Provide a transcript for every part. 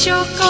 xin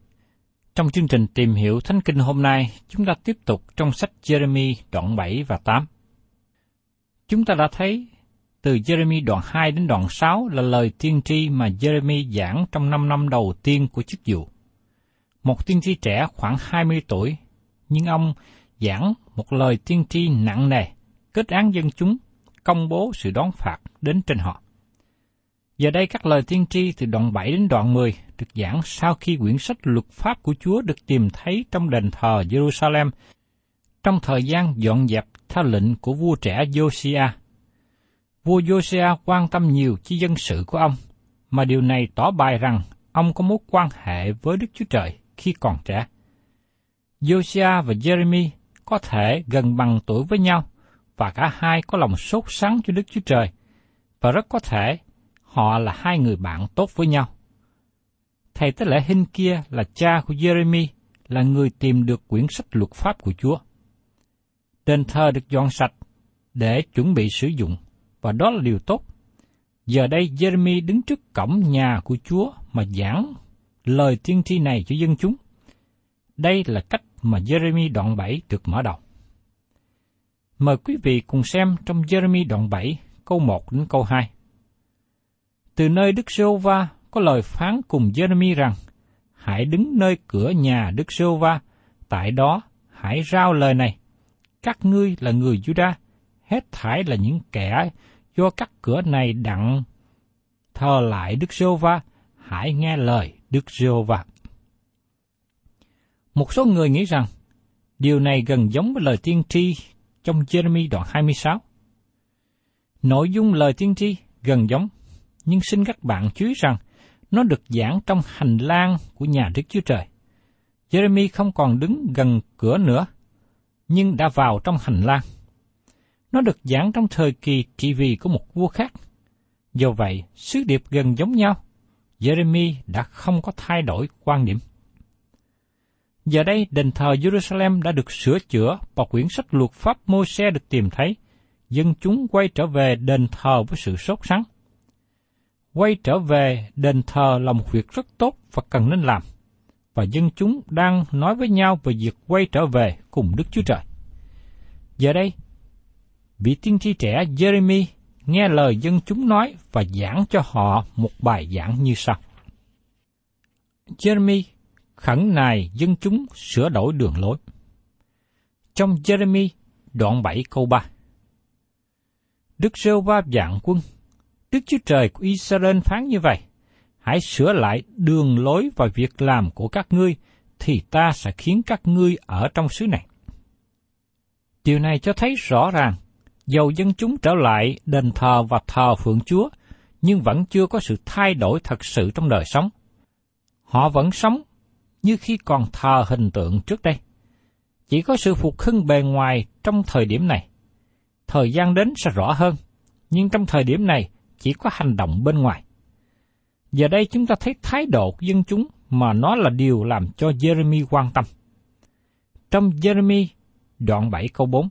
trong chương trình tìm hiểu Thánh Kinh hôm nay, chúng ta tiếp tục trong sách Jeremy đoạn 7 và 8. Chúng ta đã thấy từ Jeremy đoạn 2 đến đoạn 6 là lời tiên tri mà Jeremy giảng trong 5 năm đầu tiên của chức vụ. Một tiên tri trẻ khoảng 20 tuổi, nhưng ông giảng một lời tiên tri nặng nề, kết án dân chúng, công bố sự đón phạt đến trên họ. Giờ đây các lời tiên tri từ đoạn 7 đến đoạn 10 được giảng sau khi quyển sách luật pháp của Chúa được tìm thấy trong đền thờ Jerusalem trong thời gian dọn dẹp theo lệnh của vua trẻ Josiah. Vua Josiah quan tâm nhiều chi dân sự của ông, mà điều này tỏ bài rằng ông có mối quan hệ với Đức Chúa Trời khi còn trẻ. Josiah và Jeremy có thể gần bằng tuổi với nhau, và cả hai có lòng sốt sắng cho Đức Chúa Trời, và rất có thể họ là hai người bạn tốt với nhau. Thầy tế lễ Hinh kia là cha của Jeremy, là người tìm được quyển sách luật pháp của Chúa. Đền thờ được dọn sạch để chuẩn bị sử dụng, và đó là điều tốt. Giờ đây Jeremy đứng trước cổng nhà của Chúa mà giảng lời tiên tri này cho dân chúng. Đây là cách mà Jeremy đoạn 7 được mở đầu. Mời quý vị cùng xem trong Jeremy đoạn 7, câu 1 đến câu 2. Từ nơi Đức giê va có lời phán cùng Jeremy rằng, hãy đứng nơi cửa nhà Đức giê va tại đó hãy rao lời này. Các ngươi là người Juda, hết thải là những kẻ do các cửa này đặng thờ lại Đức giê va hãy nghe lời Đức giê va Một số người nghĩ rằng, điều này gần giống với lời tiên tri trong Jeremy đoạn 26. Nội dung lời tiên tri gần giống nhưng xin các bạn chú ý rằng nó được giảng trong hành lang của nhà Đức Chúa Trời. Jeremy không còn đứng gần cửa nữa, nhưng đã vào trong hành lang. Nó được giảng trong thời kỳ trị vì của một vua khác. Do vậy, sứ điệp gần giống nhau. Jeremy đã không có thay đổi quan điểm. Giờ đây, đền thờ Jerusalem đã được sửa chữa và quyển sách luật pháp môi xe được tìm thấy. Dân chúng quay trở về đền thờ với sự sốt sắng quay trở về đền thờ là một việc rất tốt và cần nên làm. Và dân chúng đang nói với nhau về việc quay trở về cùng Đức Chúa Trời. Giờ đây, vị tiên tri trẻ Jeremy nghe lời dân chúng nói và giảng cho họ một bài giảng như sau. Jeremy khẩn nài dân chúng sửa đổi đường lối. Trong Jeremy đoạn 7 câu 3 Đức rêu va dạng quân, Đức Chúa Trời của Israel phán như vậy, hãy sửa lại đường lối và việc làm của các ngươi, thì ta sẽ khiến các ngươi ở trong xứ này. Điều này cho thấy rõ ràng, dầu dân chúng trở lại đền thờ và thờ phượng Chúa, nhưng vẫn chưa có sự thay đổi thật sự trong đời sống. Họ vẫn sống như khi còn thờ hình tượng trước đây. Chỉ có sự phục hưng bề ngoài trong thời điểm này. Thời gian đến sẽ rõ hơn, nhưng trong thời điểm này chỉ có hành động bên ngoài. Giờ đây chúng ta thấy thái độ của dân chúng mà nó là điều làm cho Jeremy quan tâm. Trong Jeremy đoạn 7 câu 4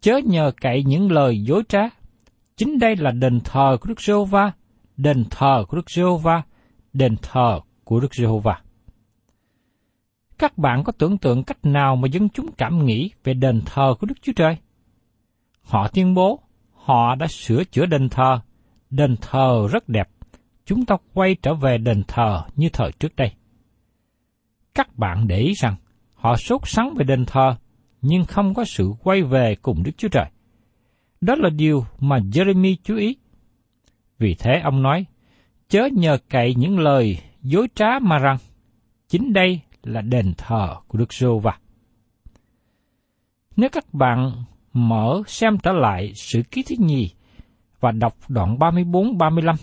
Chớ nhờ cậy những lời dối trá, chính đây là đền thờ của Đức Giê-hô-va, đền thờ của Đức Giê-hô-va, đền thờ của Đức Giê-hô-va. Các bạn có tưởng tượng cách nào mà dân chúng cảm nghĩ về đền thờ của Đức Chúa Trời? Họ tuyên bố họ đã sửa chữa đền thờ, đền thờ rất đẹp, chúng ta quay trở về đền thờ như thời trước đây. Các bạn để ý rằng họ sốt sắng về đền thờ, nhưng không có sự quay về cùng Đức Chúa Trời. Đó là điều mà Jeremy chú ý. Vì thế ông nói, chớ nhờ cậy những lời dối trá mà rằng, chính đây là đền thờ của Đức Giô Va. Nếu các bạn mở xem trở lại sự ký thứ nhì và đọc đoạn 34-35,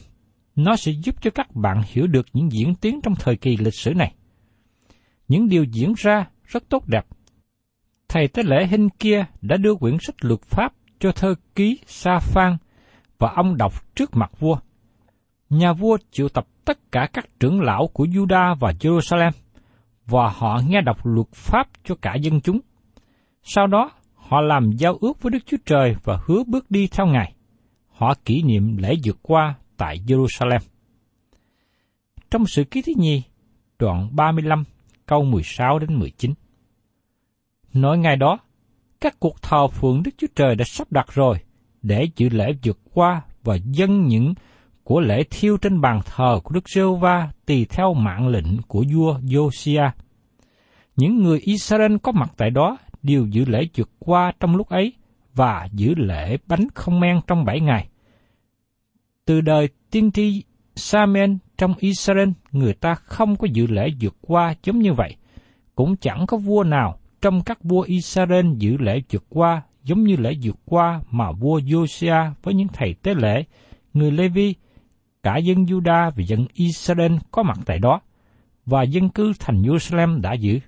nó sẽ giúp cho các bạn hiểu được những diễn tiến trong thời kỳ lịch sử này. Những điều diễn ra rất tốt đẹp. Thầy tế lễ hình kia đã đưa quyển sách luật pháp cho thơ ký Sa Phan và ông đọc trước mặt vua. Nhà vua triệu tập tất cả các trưởng lão của Juda và Jerusalem và họ nghe đọc luật pháp cho cả dân chúng. Sau đó, họ làm giao ước với Đức Chúa Trời và hứa bước đi theo Ngài. Họ kỷ niệm lễ vượt qua tại Jerusalem. Trong sự ký thứ nhì, đoạn 35, câu 16 đến 19. Nói ngày đó, các cuộc thờ phượng Đức Chúa Trời đã sắp đặt rồi để dự lễ vượt qua và dâng những của lễ thiêu trên bàn thờ của Đức giê va tùy theo mạng lệnh của vua Josiah. Những người Israel có mặt tại đó đều giữ lễ vượt qua trong lúc ấy và giữ lễ bánh không men trong bảy ngày. Từ đời tiên tri Samen trong Israel, người ta không có dự lễ vượt qua giống như vậy. Cũng chẳng có vua nào trong các vua Israel dự lễ vượt qua giống như lễ vượt qua mà vua Josiah với những thầy tế lễ, người Levi, cả dân Juda và dân Israel có mặt tại đó, và dân cư thành Jerusalem đã giữ.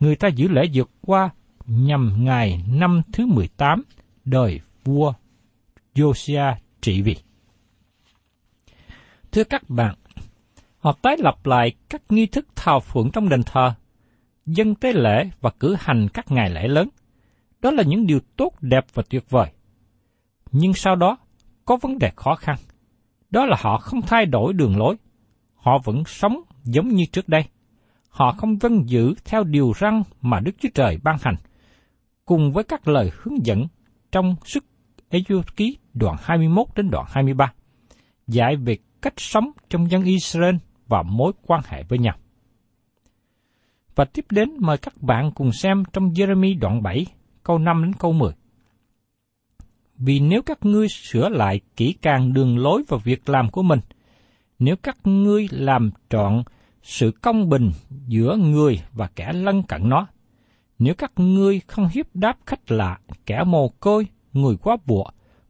Người ta giữ lễ vượt qua nhằm ngày năm thứ 18 đời vua Josiah trị vì. Thưa các bạn, họ tái lập lại các nghi thức thờ phượng trong đền thờ, dân tế lễ và cử hành các ngày lễ lớn. Đó là những điều tốt đẹp và tuyệt vời. Nhưng sau đó, có vấn đề khó khăn. Đó là họ không thay đổi đường lối. Họ vẫn sống giống như trước đây. Họ không vâng giữ theo điều răn mà Đức Chúa Trời ban hành, cùng với các lời hướng dẫn trong sức Ê ký đoạn 21 đến đoạn 23, dạy về cách sống trong dân Israel và mối quan hệ với nhau. Và tiếp đến mời các bạn cùng xem trong Jeremy đoạn 7, câu 5 đến câu 10. Vì nếu các ngươi sửa lại kỹ càng đường lối và việc làm của mình, nếu các ngươi làm trọn sự công bình giữa người và kẻ lân cận nó, nếu các ngươi không hiếp đáp khách lạ, kẻ mồ côi, người quá bụa,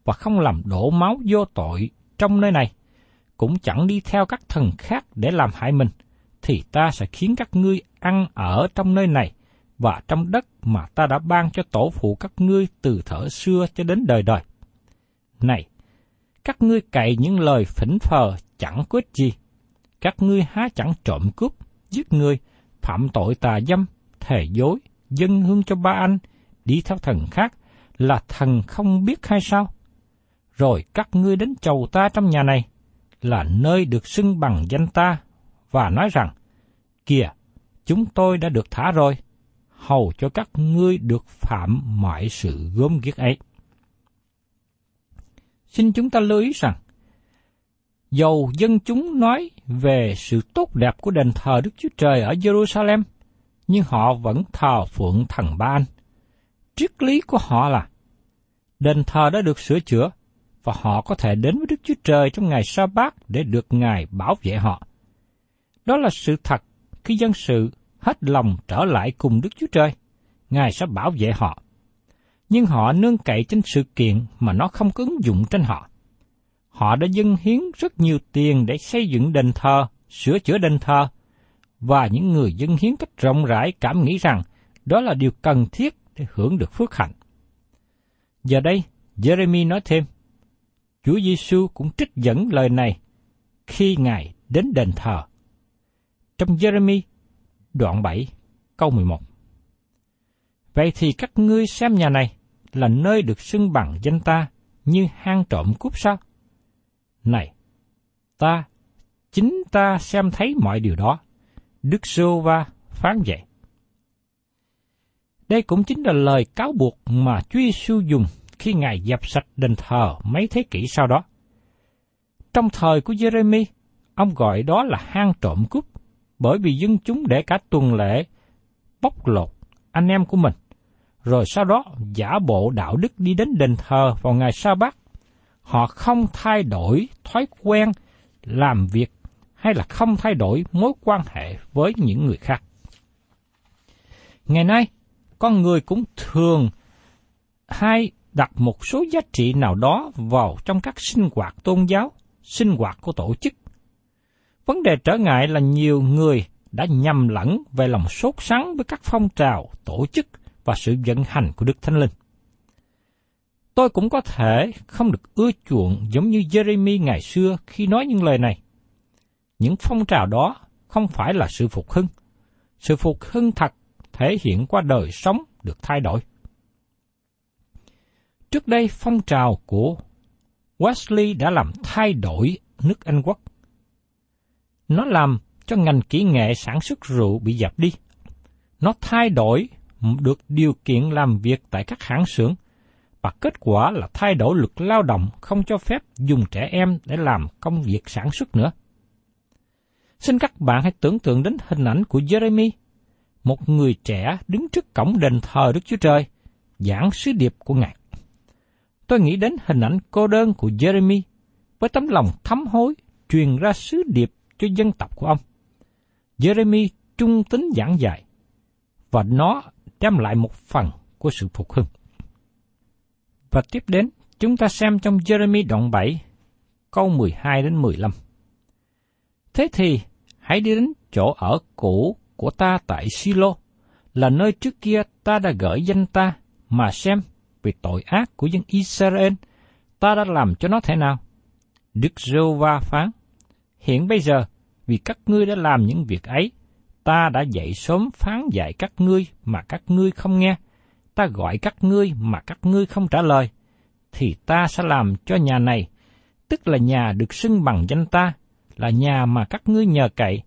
và không làm đổ máu vô tội trong nơi này, cũng chẳng đi theo các thần khác để làm hại mình, thì ta sẽ khiến các ngươi ăn ở trong nơi này và trong đất mà ta đã ban cho tổ phụ các ngươi từ thở xưa cho đến đời đời. Này, các ngươi cậy những lời phỉnh phờ chẳng có ích gì. Các ngươi há chẳng trộm cướp, giết người, phạm tội tà dâm, thề dối, dân hương cho ba anh, đi theo thần khác, là thần không biết hay sao? Rồi các ngươi đến chầu ta trong nhà này, là nơi được xưng bằng danh ta, và nói rằng, kìa, chúng tôi đã được thả rồi, hầu cho các ngươi được phạm mọi sự gớm ghiếc ấy. Xin chúng ta lưu ý rằng, Dầu dân chúng nói về sự tốt đẹp của đền thờ Đức Chúa Trời ở Jerusalem, nhưng họ vẫn thờ phượng thần Ba-anh. Triết lý của họ là đền thờ đã được sửa chữa và họ có thể đến với Đức Chúa Trời trong ngày sa bát để được Ngài bảo vệ họ. Đó là sự thật khi dân sự hết lòng trở lại cùng Đức Chúa Trời, Ngài sẽ bảo vệ họ. Nhưng họ nương cậy trên sự kiện mà nó không có ứng dụng trên họ. Họ đã dâng hiến rất nhiều tiền để xây dựng đền thờ, sửa chữa đền thờ, và những người dân hiến cách rộng rãi cảm nghĩ rằng đó là điều cần thiết để hưởng được phước hạnh. Giờ đây, Jeremy nói thêm, Chúa Giêsu cũng trích dẫn lời này khi Ngài đến đền thờ. Trong Jeremy đoạn 7, câu 11. Vậy thì các ngươi xem nhà này là nơi được xưng bằng danh ta như hang trộm cướp sao? Này, ta, chính ta xem thấy mọi điều đó. Đức Sô Va phán vậy. Đây cũng chính là lời cáo buộc mà Chúa Giêsu dùng khi Ngài dập sạch đền thờ mấy thế kỷ sau đó. Trong thời của Jeremy, ông gọi đó là hang trộm cướp, bởi vì dân chúng để cả tuần lễ bóc lột anh em của mình, rồi sau đó giả bộ đạo đức đi đến đền thờ vào ngày sa bát. Họ không thay đổi thói quen làm việc hay là không thay đổi mối quan hệ với những người khác. Ngày nay, con người cũng thường hay đặt một số giá trị nào đó vào trong các sinh hoạt tôn giáo, sinh hoạt của tổ chức. Vấn đề trở ngại là nhiều người đã nhầm lẫn về lòng sốt sắng với các phong trào, tổ chức và sự vận hành của Đức Thánh Linh. Tôi cũng có thể không được ưa chuộng giống như Jeremy ngày xưa khi nói những lời này. Những phong trào đó không phải là sự phục hưng. Sự phục hưng thật thể hiện qua đời sống được thay đổi. Trước đây phong trào của Wesley đã làm thay đổi nước Anh quốc. Nó làm cho ngành kỹ nghệ sản xuất rượu bị dập đi. Nó thay đổi được điều kiện làm việc tại các hãng xưởng, và kết quả là thay đổi luật lao động không cho phép dùng trẻ em để làm công việc sản xuất nữa. Xin các bạn hãy tưởng tượng đến hình ảnh của Jeremy, một người trẻ đứng trước cổng đền thờ Đức Chúa Trời, giảng sứ điệp của Ngài. Tôi nghĩ đến hình ảnh cô đơn của Jeremy, với tấm lòng thấm hối truyền ra sứ điệp cho dân tộc của ông. Jeremy trung tính giảng dạy, và nó đem lại một phần của sự phục hưng. Và tiếp đến, chúng ta xem trong Jeremy đoạn 7, câu 12 đến 15. Thế thì, hãy đi đến chỗ ở cũ của ta tại Silo, là nơi trước kia ta đã gửi danh ta, mà xem vì tội ác của dân Israel, ta đã làm cho nó thế nào? Đức giê va phán, hiện bây giờ, vì các ngươi đã làm những việc ấy, ta đã dậy sớm phán dạy các ngươi mà các ngươi không nghe, ta gọi các ngươi mà các ngươi không trả lời, thì ta sẽ làm cho nhà này, tức là nhà được xưng bằng danh ta, là nhà mà các ngươi nhờ cậy,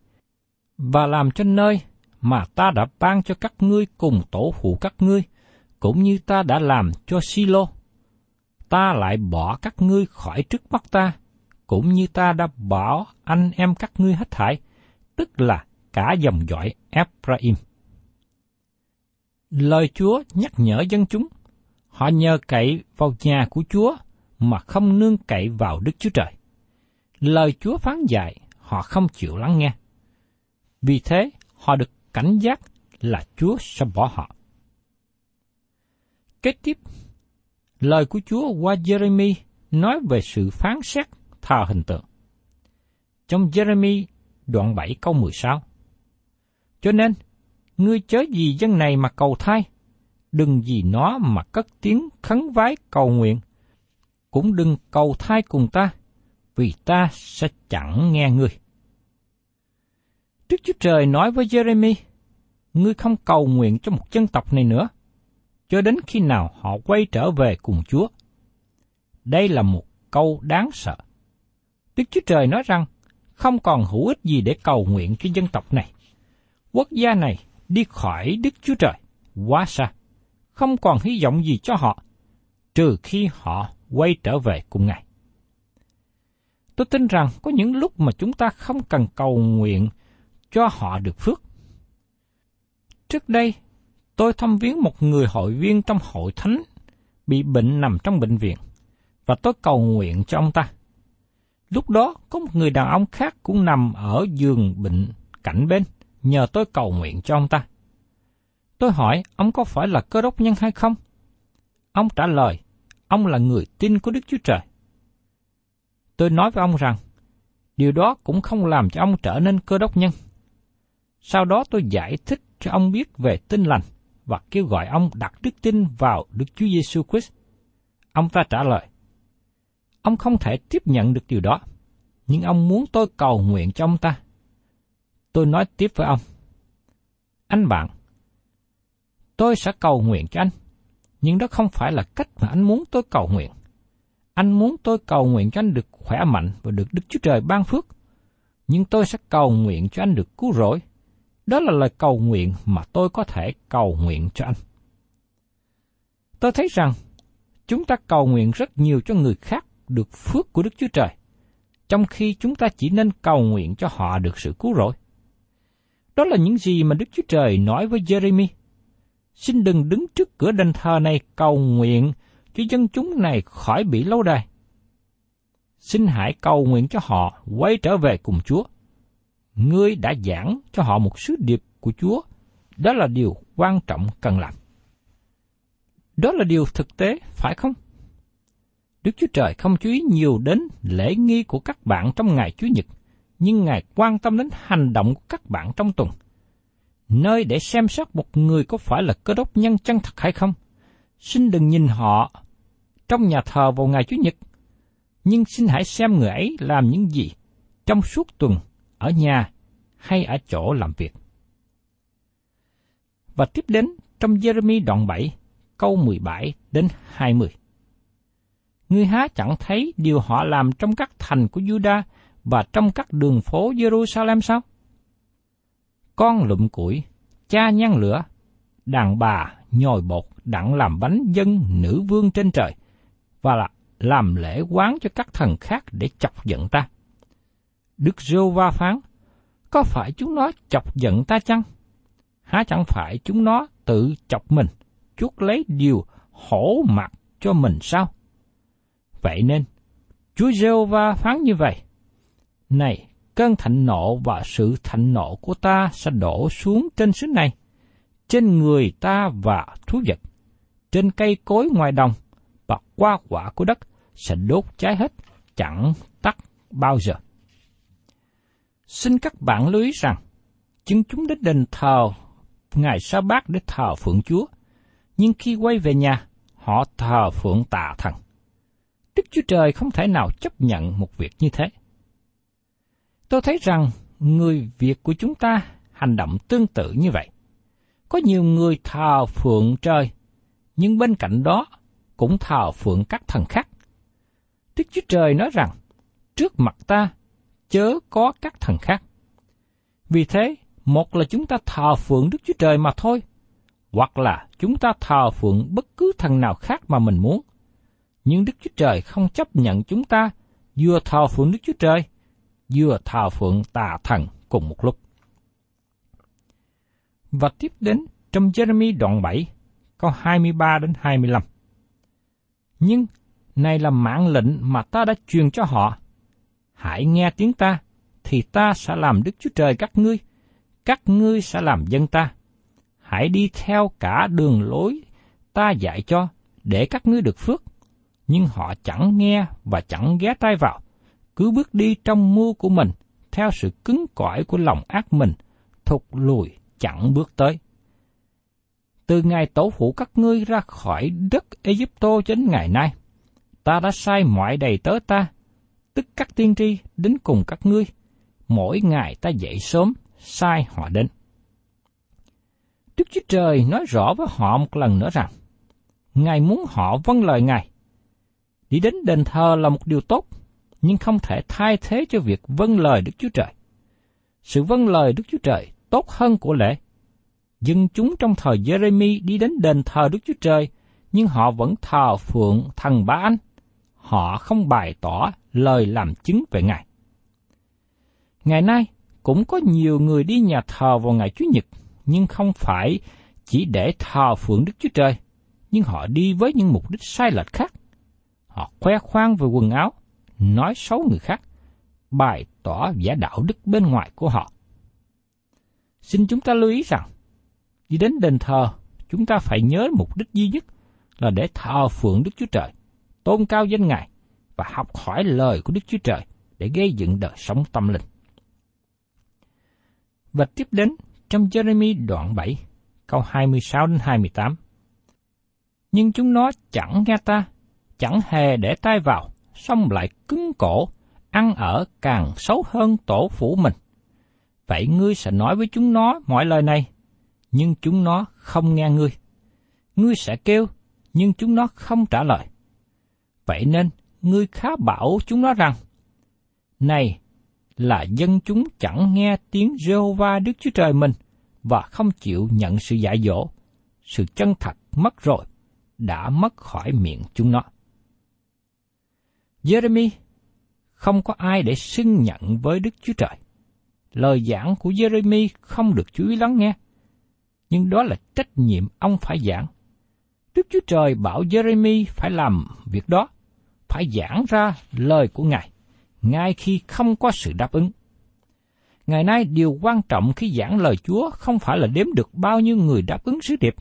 và làm cho nơi mà ta đã ban cho các ngươi cùng tổ phụ các ngươi, cũng như ta đã làm cho Silo. Ta lại bỏ các ngươi khỏi trước mắt ta, cũng như ta đã bỏ anh em các ngươi hết thảy, tức là cả dòng dõi Ephraim. Lời Chúa nhắc nhở dân chúng, họ nhờ cậy vào nhà của Chúa mà không nương cậy vào Đức Chúa Trời. Lời Chúa phán dạy, họ không chịu lắng nghe. Vì thế, họ được cảnh giác là Chúa sẽ bỏ họ. Kế tiếp, lời của Chúa qua Jeremy nói về sự phán xét thờ hình tượng. Trong Jeremy đoạn 7 câu 16. Cho nên, ngươi chớ gì dân này mà cầu thai, đừng vì nó mà cất tiếng khấn vái cầu nguyện, cũng đừng cầu thai cùng ta, vì ta sẽ chẳng nghe ngươi. Đức Chúa Trời nói với Jeremy, ngươi không cầu nguyện cho một dân tộc này nữa, cho đến khi nào họ quay trở về cùng Chúa. Đây là một câu đáng sợ. Đức Chúa Trời nói rằng, không còn hữu ích gì để cầu nguyện cho dân tộc này. Quốc gia này đi khỏi Đức Chúa Trời, quá xa, không còn hy vọng gì cho họ, trừ khi họ quay trở về cùng Ngài. Tôi tin rằng có những lúc mà chúng ta không cần cầu nguyện cho họ được phước. Trước đây, tôi thăm viếng một người hội viên trong hội thánh bị bệnh nằm trong bệnh viện, và tôi cầu nguyện cho ông ta. Lúc đó, có một người đàn ông khác cũng nằm ở giường bệnh cạnh bên, nhờ tôi cầu nguyện cho ông ta. Tôi hỏi ông có phải là cơ đốc nhân hay không? Ông trả lời, ông là người tin của Đức Chúa Trời. Tôi nói với ông rằng, điều đó cũng không làm cho ông trở nên cơ đốc nhân. Sau đó tôi giải thích cho ông biết về tin lành và kêu gọi ông đặt đức tin vào Đức Chúa Giêsu Christ. Ông ta trả lời, ông không thể tiếp nhận được điều đó, nhưng ông muốn tôi cầu nguyện cho ông ta. Tôi nói tiếp với ông, anh bạn, tôi sẽ cầu nguyện cho anh, nhưng đó không phải là cách mà anh muốn tôi cầu nguyện. Anh muốn tôi cầu nguyện cho anh được khỏe mạnh và được Đức Chúa Trời ban phước, nhưng tôi sẽ cầu nguyện cho anh được cứu rỗi. Đó là lời cầu nguyện mà tôi có thể cầu nguyện cho anh. Tôi thấy rằng chúng ta cầu nguyện rất nhiều cho người khác được phước của Đức Chúa Trời, trong khi chúng ta chỉ nên cầu nguyện cho họ được sự cứu rỗi. Đó là những gì mà Đức Chúa Trời nói với Jeremy. Xin đừng đứng trước cửa đền thờ này cầu nguyện cho dân chúng này khỏi bị lâu đài. Xin hãy cầu nguyện cho họ quay trở về cùng Chúa. Ngươi đã giảng cho họ một sứ điệp của Chúa, đó là điều quan trọng cần làm. Đó là điều thực tế, phải không? Đức Chúa Trời không chú ý nhiều đến lễ nghi của các bạn trong ngày Chúa Nhật, nhưng Ngài quan tâm đến hành động của các bạn trong tuần. Nơi để xem xét một người có phải là cơ đốc nhân chân thật hay không. Xin đừng nhìn họ trong nhà thờ vào ngày Chúa nhật, nhưng xin hãy xem người ấy làm những gì trong suốt tuần ở nhà hay ở chỗ làm việc. Và tiếp đến trong Jeremy đoạn 7, câu 17 đến 20. Ngươi há chẳng thấy điều họ làm trong các thành của Juda và trong các đường phố Jerusalem sao? Con lụm củi, cha nhăn lửa, đàn bà nhồi bột đặng làm bánh dân nữ vương trên trời, và là làm lễ quán cho các thần khác để chọc giận ta. Đức Giô-va phán, có phải chúng nó chọc giận ta chăng? Há chẳng phải chúng nó tự chọc mình, chuốc lấy điều hổ mặt cho mình sao? Vậy nên, Chúa giê va phán như vậy. Này, cơn thạnh nộ và sự thạnh nộ của ta sẽ đổ xuống trên xứ này, trên người ta và thú vật, trên cây cối ngoài đồng, và qua quả của đất sẽ đốt cháy hết, chẳng tắt bao giờ. Xin các bạn lưu ý rằng, chứng chúng đến đền thờ ngày sa bát để thờ phượng Chúa, nhưng khi quay về nhà, họ thờ phượng tà thần. Đức Chúa Trời không thể nào chấp nhận một việc như thế. Tôi thấy rằng người Việt của chúng ta hành động tương tự như vậy. Có nhiều người thờ phượng trời, nhưng bên cạnh đó cũng thờ phượng các thần khác. Đức Chúa Trời nói rằng, trước mặt ta chớ có các thần khác. Vì thế, một là chúng ta thờ phượng Đức Chúa Trời mà thôi, hoặc là chúng ta thờ phượng bất cứ thần nào khác mà mình muốn. Nhưng Đức Chúa Trời không chấp nhận chúng ta vừa thờ phượng Đức Chúa Trời, vừa thờ phượng tà thần cùng một lúc. Và tiếp đến trong Jeremy đoạn 7, câu 23 đến 25. Nhưng này là mạng lệnh mà ta đã truyền cho họ. Hãy nghe tiếng ta, thì ta sẽ làm Đức Chúa Trời các ngươi, các ngươi sẽ làm dân ta. Hãy đi theo cả đường lối ta dạy cho, để các ngươi được phước. Nhưng họ chẳng nghe và chẳng ghé tay vào, cứ bước đi trong mưu của mình, theo sự cứng cỏi của lòng ác mình, thụt lùi chẳng bước tới. Từ ngày tổ phụ các ngươi ra khỏi đất Egypto đến ngày nay, ta đã sai mọi đầy tớ ta, tức các tiên tri đến cùng các ngươi. Mỗi ngày ta dậy sớm, sai họ đến. Đức Chúa Trời nói rõ với họ một lần nữa rằng, Ngài muốn họ vâng lời Ngài. Đi đến đền thờ là một điều tốt, nhưng không thể thay thế cho việc vâng lời Đức Chúa Trời. Sự vâng lời Đức Chúa Trời tốt hơn của lễ. Dân chúng trong thời Jeremy đi đến đền thờ Đức Chúa Trời, nhưng họ vẫn thờ phượng thần Ba Anh họ không bày tỏ lời làm chứng về Ngài. Ngày nay, cũng có nhiều người đi nhà thờ vào ngày Chủ nhật, nhưng không phải chỉ để thờ phượng Đức Chúa Trời, nhưng họ đi với những mục đích sai lệch khác. Họ khoe khoang về quần áo, nói xấu người khác, bày tỏ giả đạo đức bên ngoài của họ. Xin chúng ta lưu ý rằng, đi đến đền thờ, chúng ta phải nhớ mục đích duy nhất là để thờ phượng Đức Chúa Trời, tôn cao danh Ngài và học hỏi lời của Đức Chúa Trời để gây dựng đời sống tâm linh. Và tiếp đến trong Jeremy đoạn 7, câu 26 đến 28. Nhưng chúng nó chẳng nghe ta, chẳng hề để tay vào, xong lại cứng cổ, ăn ở càng xấu hơn tổ phủ mình. Vậy ngươi sẽ nói với chúng nó mọi lời này, nhưng chúng nó không nghe ngươi. Ngươi sẽ kêu, nhưng chúng nó không trả lời. Vậy nên, ngươi khá bảo chúng nó rằng, Này, là dân chúng chẳng nghe tiếng Jehovah Đức Chúa Trời mình và không chịu nhận sự dạy dỗ. Sự chân thật mất rồi, đã mất khỏi miệng chúng nó. Jeremy không có ai để xưng nhận với Đức Chúa Trời. Lời giảng của Jeremy không được chú ý lắng nghe, nhưng đó là trách nhiệm ông phải giảng. Đức Chúa Trời bảo Jeremy phải làm việc đó, phải giảng ra lời của Ngài, ngay khi không có sự đáp ứng. Ngày nay điều quan trọng khi giảng lời Chúa không phải là đếm được bao nhiêu người đáp ứng sứ điệp,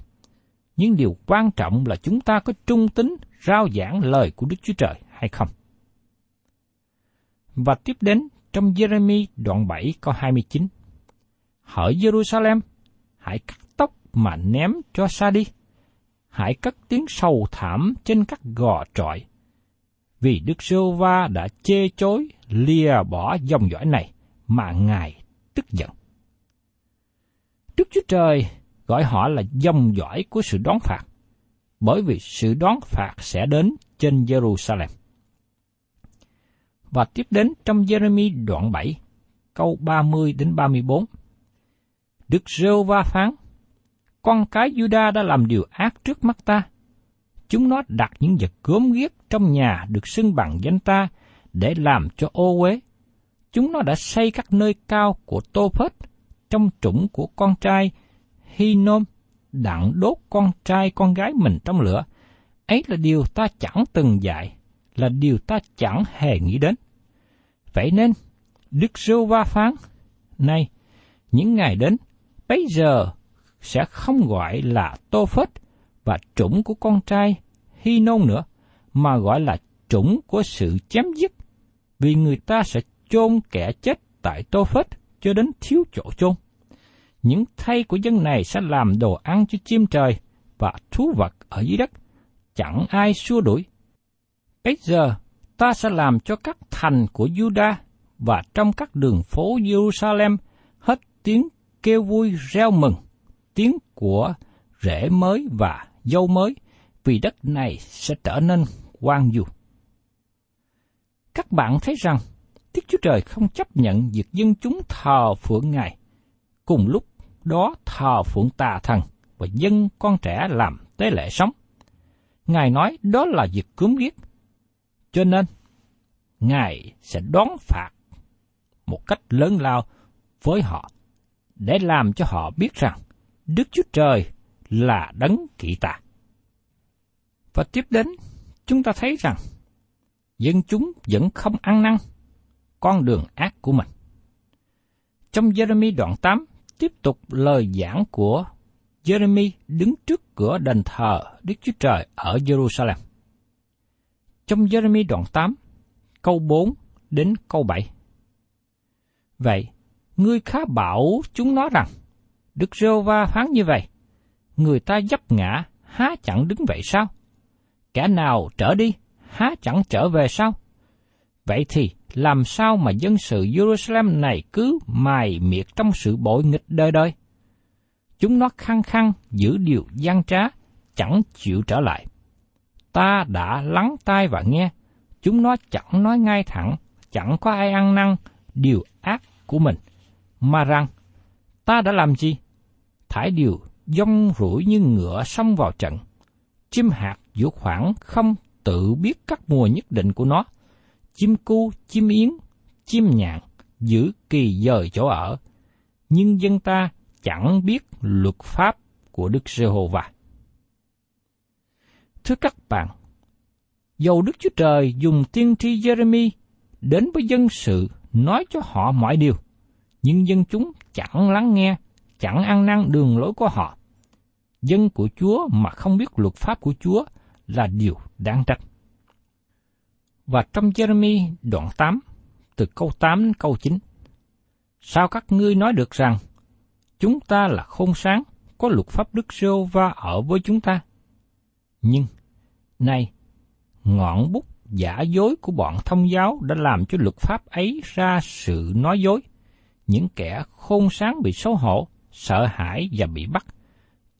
nhưng điều quan trọng là chúng ta có trung tín rao giảng lời của Đức Chúa Trời hay không. Và tiếp đến trong Jeremy đoạn 7 câu 29. Hỡi Jerusalem, hãy cắt tóc mà ném cho xa đi. Hãy cất tiếng sầu thảm trên các gò trọi. Vì Đức Sô Va đã chê chối lìa bỏ dòng dõi này mà Ngài tức giận. Đức Chúa Trời gọi họ là dòng dõi của sự đón phạt, bởi vì sự đón phạt sẽ đến trên Jerusalem. Và tiếp đến trong Jeremy đoạn 7, câu 30 đến 34. Đức rêu va phán, con cái Juda đã làm điều ác trước mắt ta. Chúng nó đặt những vật gớm ghiếc trong nhà được xưng bằng danh ta để làm cho ô uế. Chúng nó đã xây các nơi cao của Tô Phết trong trũng của con trai Hinom đặng đốt con trai con gái mình trong lửa. Ấy là điều ta chẳng từng dạy, là điều ta chẳng hề nghĩ đến. Vậy nên, Đức Rô Va phán, Này, những ngày đến, bây giờ sẽ không gọi là Tô Phết và chủng của con trai Hy Nôn nữa, mà gọi là chủng của sự chém dứt, vì người ta sẽ chôn kẻ chết tại Tô Phết cho đến thiếu chỗ chôn. Những thay của dân này sẽ làm đồ ăn cho chim trời và thú vật ở dưới đất, chẳng ai xua đuổi. Bây giờ, ta sẽ làm cho các thành của Juda và trong các đường phố Jerusalem hết tiếng kêu vui reo mừng, tiếng của rễ mới và dâu mới, vì đất này sẽ trở nên quang du. Các bạn thấy rằng, Đức Chúa Trời không chấp nhận việc dân chúng thờ phượng Ngài, cùng lúc đó thờ phượng tà thần và dân con trẻ làm tế lễ sống. Ngài nói đó là việc cướm giết. Cho nên, Ngài sẽ đón phạt một cách lớn lao với họ, để làm cho họ biết rằng Đức Chúa Trời là đấng kỵ tà. Và tiếp đến, chúng ta thấy rằng dân chúng vẫn không ăn năn con đường ác của mình. Trong Jeremy đoạn 8, tiếp tục lời giảng của Jeremy đứng trước cửa đền thờ Đức Chúa Trời ở Jerusalem. Trong Jeremy đoạn 8, câu 4 đến câu 7. Vậy, ngươi khá bảo chúng nó rằng, Đức Rêu va phán như vậy, người ta dấp ngã, há chẳng đứng vậy sao? Kẻ nào trở đi, há chẳng trở về sao? Vậy thì, làm sao mà dân sự Jerusalem này cứ mài miệt trong sự bội nghịch đời đời? Chúng nó khăng khăng giữ điều gian trá, chẳng chịu trở lại. Ta đã lắng tai và nghe, chúng nó chẳng nói ngay thẳng, chẳng có ai ăn năn điều ác của mình, mà rằng, ta đã làm gì? Thải điều dông rủi như ngựa xông vào trận, chim hạt giữa khoảng không tự biết các mùa nhất định của nó. Chim cu, chim yến, chim nhạn giữ kỳ dời chỗ ở, nhưng dân ta chẳng biết luật pháp của Đức Giê-hô-va. Thưa các bạn, dầu Đức Chúa Trời dùng tiên tri Jeremy đến với dân sự nói cho họ mọi điều, nhưng dân chúng chẳng lắng nghe, chẳng ăn năn đường lối của họ. Dân của Chúa mà không biết luật pháp của Chúa là điều đáng trách. Và trong Jeremy đoạn 8, từ câu 8 đến câu 9, Sao các ngươi nói được rằng, chúng ta là khôn sáng, có luật pháp Đức giê va ở với chúng ta? Nhưng, nay, ngọn bút giả dối của bọn thông giáo đã làm cho luật pháp ấy ra sự nói dối. Những kẻ khôn sáng bị xấu hổ, sợ hãi và bị bắt.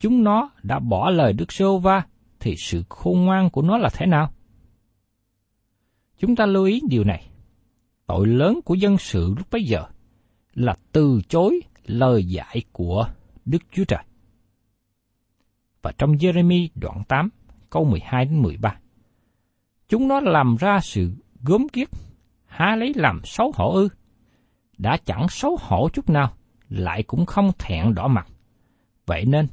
Chúng nó đã bỏ lời Đức Sô va thì sự khôn ngoan của nó là thế nào? Chúng ta lưu ý điều này. Tội lớn của dân sự lúc bấy giờ là từ chối lời dạy của Đức Chúa Trời. Và trong Jeremy đoạn 8, câu 12 đến 13. Chúng nó làm ra sự gớm kiết, há lấy làm xấu hổ ư. Đã chẳng xấu hổ chút nào, lại cũng không thẹn đỏ mặt. Vậy nên,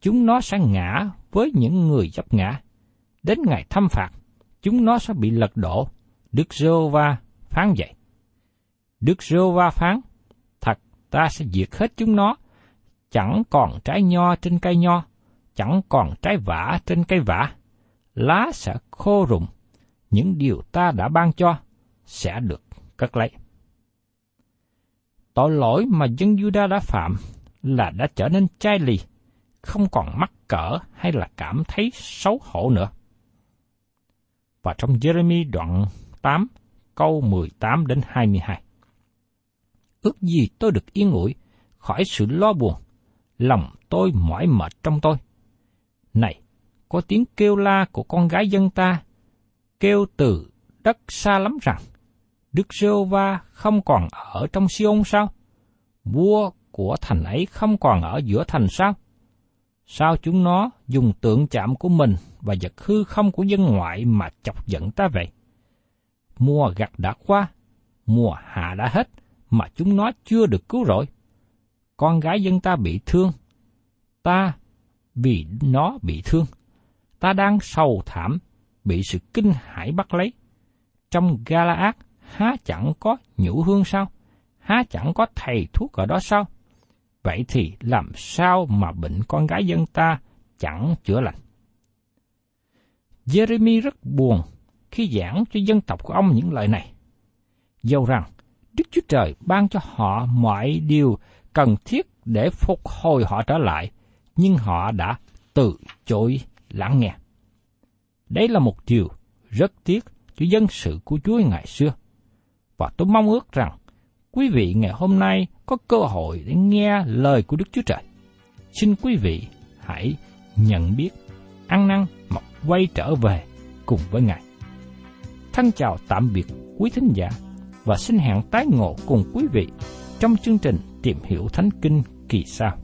chúng nó sẽ ngã với những người dấp ngã. Đến ngày thăm phạt, chúng nó sẽ bị lật đổ. Đức giê va phán vậy. Đức giê va phán, thật ta sẽ diệt hết chúng nó, chẳng còn trái nho trên cây nho, chẳng còn trái vả trên cây vả, lá sẽ khô rụng, những điều ta đã ban cho sẽ được cất lấy. Tội lỗi mà dân Juda đã phạm là đã trở nên chai lì, không còn mắc cỡ hay là cảm thấy xấu hổ nữa. Và trong Jeremy đoạn 8, câu 18 đến 22. Ước gì tôi được yên ủi, khỏi sự lo buồn, lòng tôi mỏi mệt trong tôi. Này, có tiếng kêu la của con gái dân ta, kêu từ đất xa lắm rằng, Đức giê va không còn ở trong Siôn sao? Vua của thành ấy không còn ở giữa thành sao? Sao chúng nó dùng tượng chạm của mình và vật hư không của dân ngoại mà chọc giận ta vậy? Mùa gặt đã qua, mùa hạ đã hết, mà chúng nó chưa được cứu rỗi. Con gái dân ta bị thương, ta vì nó bị thương. Ta đang sầu thảm, bị sự kinh hãi bắt lấy. Trong Galaad há chẳng có nhũ hương sao? Há chẳng có thầy thuốc ở đó sao? Vậy thì làm sao mà bệnh con gái dân ta chẳng chữa lành? Jeremy rất buồn khi giảng cho dân tộc của ông những lời này. Dầu rằng Đức Chúa Trời ban cho họ mọi điều cần thiết để phục hồi họ trở lại, nhưng họ đã từ chối lắng nghe. Đây là một điều rất tiếc cho dân sự của Chúa ngày xưa. Và tôi mong ước rằng quý vị ngày hôm nay có cơ hội để nghe lời của Đức Chúa Trời. Xin quý vị hãy nhận biết, ăn năn mà quay trở về cùng với Ngài. Thân chào tạm biệt quý thính giả và xin hẹn tái ngộ cùng quý vị trong chương trình Tìm hiểu Thánh Kinh kỳ sau.